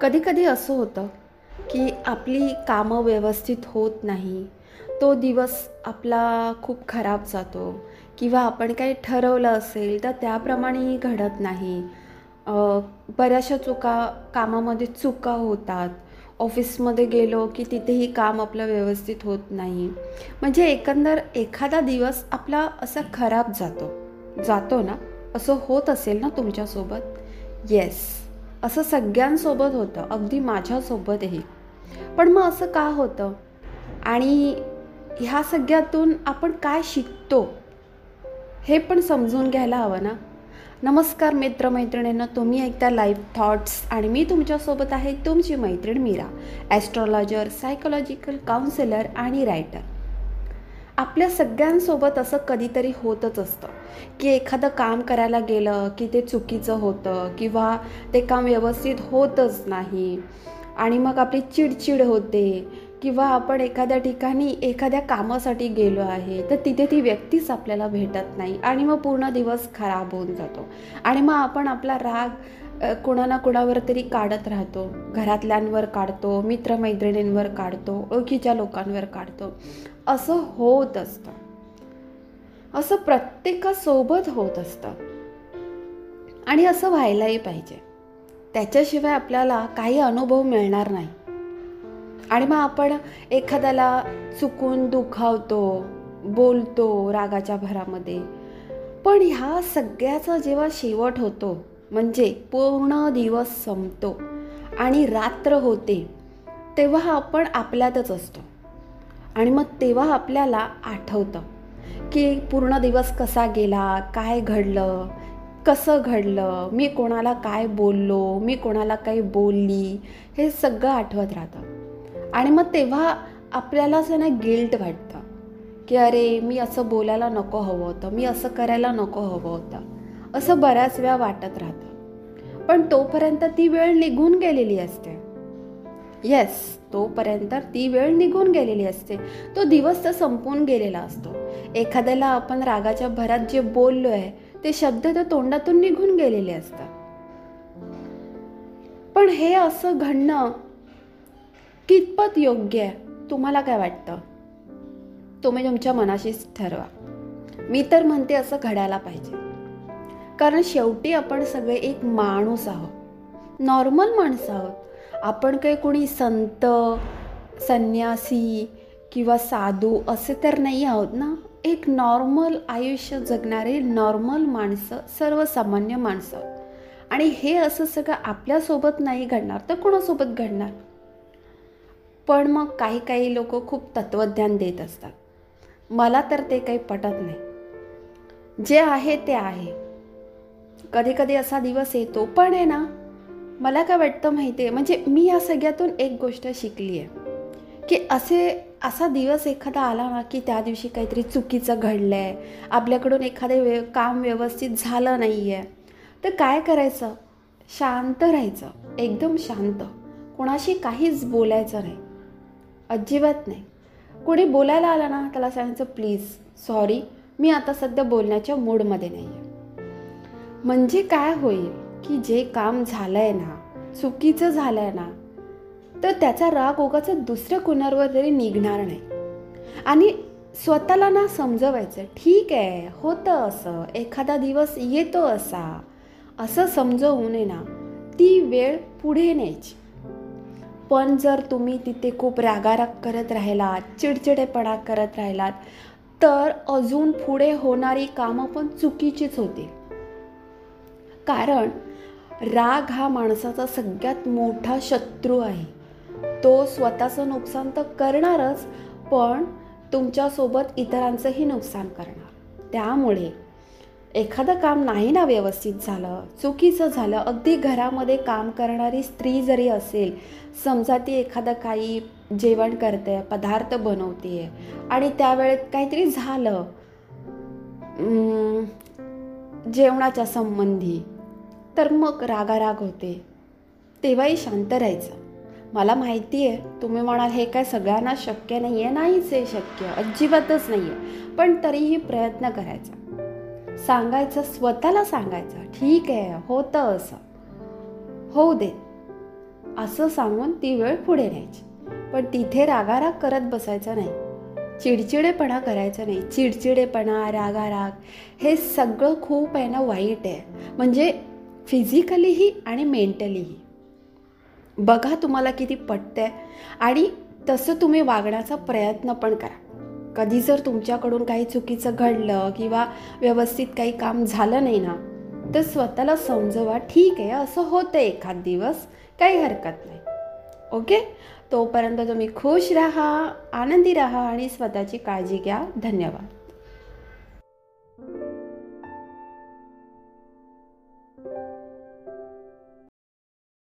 कधी कधी असं होतं की आपली कामं व्यवस्थित होत नाही. तो दिवस आपला खूप खराब जातो किंवा आपण काही ठरवलं असेल तर त्याप्रमाणेही घडत नाही. बऱ्याचशा चुका कामामध्ये चुका होतात. ऑफिसमध्ये गेलो की तिथेही काम आपलं व्यवस्थित होत नाही. म्हणजे एकंदर एखादा दिवस आपला असा खराब जातो. जातो ना असं होत असेल ना तुमच्यासोबत? येस असं सगळ्यांसोबत होतं अगदी माझ्यासोबतही. पण मग असं का होतं? आणि ह्या सगळ्यातून आपण काय शिकतो? हे पण समजून घ्यायला हवं ना? नमस्कार मित्रमैत्रिणींना तुम्ही ऐकता लाईव्ह थॉट्स आणि मी तुमच्यासोबत आहे तुमची मैत्रीण मीरा ॲस्ट्रॉलॉजर सायकोलॉजिकल काउन्सिलर आणि रायटर आपल्या सगळ्यांसोबत असं कधीतरी होतच असतं. की एखादं काम करायला गेलं की ते चुकीचं होतं किंवा ते काम व्यवस्थित होतच नाही आणि मग आपली चिडचिड होते किंवा आपण एखाद्या ठिकाणी एखाद्या कामासाठी गेलो आहे तर तिथे ती व्यक्तीच आपल्याला भेटत नाही आणि मग पूर्ण दिवस खराब होऊन जातो. आणि मग आपण आपला राग कोणा ना कुणावर तरी काढत राहतो. घरातल्यांवर काढतो मित्रमैत्रिणींवर काढतो ओळखीच्या लोकांवर काढतो. असं होत असतं. असं प्रत्येकासोबत होत असतं. आणि असं व्हायलाही पाहिजे. त्याच्याशिवाय आपल्याला काही अनुभव मिळणार नाही. आणि मग आपण एखाद्याला चुकून दुखावतो बोलतो रागाच्या भरामध्ये. पण ह्या सगळ्याचा जेव्हा शेवट होतो म्हणजे पूर्ण दिवस संपतो आणि रात्र होते तेव्हा आपण आपल्यातच असतो. आणि मग तेव्हा आपल्याला आठवतं की पूर्ण दिवस कसा गेला काय घडलं कसं घडलं मी कोणाला काय बोललो मी कोणाला काही बोलली हे सगळं आठवत राहतं. आणि मग तेव्हा आपल्याला असं ना गिल्ट वाटतं की अरे मी असं बोलायला नको हवं होतं मी असं करायला नको हवं होतं. असं बऱ्याच वेळा वाटत राहतं. पण तोपर्यंत ती वेळ निघून गेलेली असते. येस तोपर्यंत ती वेळ निघून गेलेली असते. तो दिवस तर संपून गेलेला असतो. एखाद्याला आपण रागाच्या भरात जे बोललो आहे ते शब्द तर तोंडातून निघून गेलेले असतात. पण हे असं घडणं कितपत योग्य आहे तुम्हाला काय वाटतं? तुम्ही तुमच्या मनाशीच ठरवा. मी तर म्हणते असं घडायला पाहिजे. कारण शेवटी आपण सगळे एक माणूस आहोत. नॉर्मल माणसं आहोत. आपण काही कोणी संत संन्यासी किंवा साधू असे तर नाही आहोत ना? एक नॉर्मल आयुष्य जगणारे नॉर्मल माणसं सर्वसामान्य माणसं आणि हे असं सगळं आपल्यासोबत नाही घडणार तर कोणासोबत घडणार? पण मग काही काही लोक खूप तत्त्वज्ञान देत असतात. मला तर ते काही पटत नाही. जे आहे ते आहे. कधी कधी असा दिवस येतो. पण आहे ना मला काय वाटतं माहिती आहे म्हणजे मी या सगळ्यातून एक गोष्ट शिकली आहे की असे असा दिवस एखादा आला ना की त्या दिवशी काहीतरी चुकीचं घडलं आहे आपल्याकडून एखादे वे काम व्यवस्थित झालं नाही आहे तर काय करायचं? शांत राहायचं. एकदम शांत. कोणाशी काहीच बोलायचं नाही. अजिबात नाही. कोणी बोलायला आलं ना त्याला सांगायचं प्लीज सॉरी मी आता सध्या बोलण्याच्या मूडमध्ये नाही आहे म्हणजे काय होईल की जे काम झालं आहे ना चुकीचं झालं आहे ना तर त्याचा राग ओगाचा दुसऱ्या कुणावर तरी निघणार नाही. आणि स्वतःला ना समजवायचं ठीक आहे होतं असं एखादा दिवस येतो असा असं समजवून ना ती वेळ पुढे न्यायची. पण जर तुम्ही तिथे खूप रागाराग करत राहिलात चिडचिडेपणा करत राहिलात तर अजून पुढे होणारी कामं पण चुकीचीच होतील. कारण राग हा माणसाचा सगळ्यात मोठा शत्रू आहे. तो स्वतःचं नुकसान तर करणारच पण तुमच्यासोबत इतरांचंही नुकसान करणार. त्यामुळे एखादं काम नाही ना व्यवस्थित झालं चुकीचं झालं अगदी घरामध्ये काम करणारी स्त्री जरी असेल समजा ती एखादं काही जेवण करते पदार्थ बनवते आणि त्यावेळेत काहीतरी झालं जेवणाच्या संबंधी तर मग रागाराग होते. तेव्हाही शांत राहायचं. मला माहिती आहे तुम्ही म्हणाल हे काय सगळ्यांना शक्य नाही आहे नाहीच आहे शक्य. अजिबातच नाही आहे पण तरीही प्रयत्न करायचा. सांगायचं स्वतःला सांगायचं ठीक आहे होतं असं. होऊ दे. असं सांगून ती वेळ पुढे न्यायची. पण तिथे रागाराग करत बसायचं नाही. चिडचिडेपणा करायचा नाही. चिडचिडेपणा रागाराग हे सगळं खूप आहे ना वाईट आहे. म्हणजे फिजिकलीही आणि मेंटलीही बघा तुम्हाला किती पटतंय. आणि तसं तुम्ही वागण्याचा प्रयत्न पण करा. कधी जर तुमच्याकडून काही चुकीचं घडलं किंवा व्यवस्थित काही काम झालं नाही ना तर स्वतःला समजवा ठीक आहे असं होतं एखाद दिवस काही हरकत नाही. ओके? तोपर्यंत तुम्ही खुश राहा आनंदी राहा आणि स्वतःची काळजी घ्या. धन्यवाद.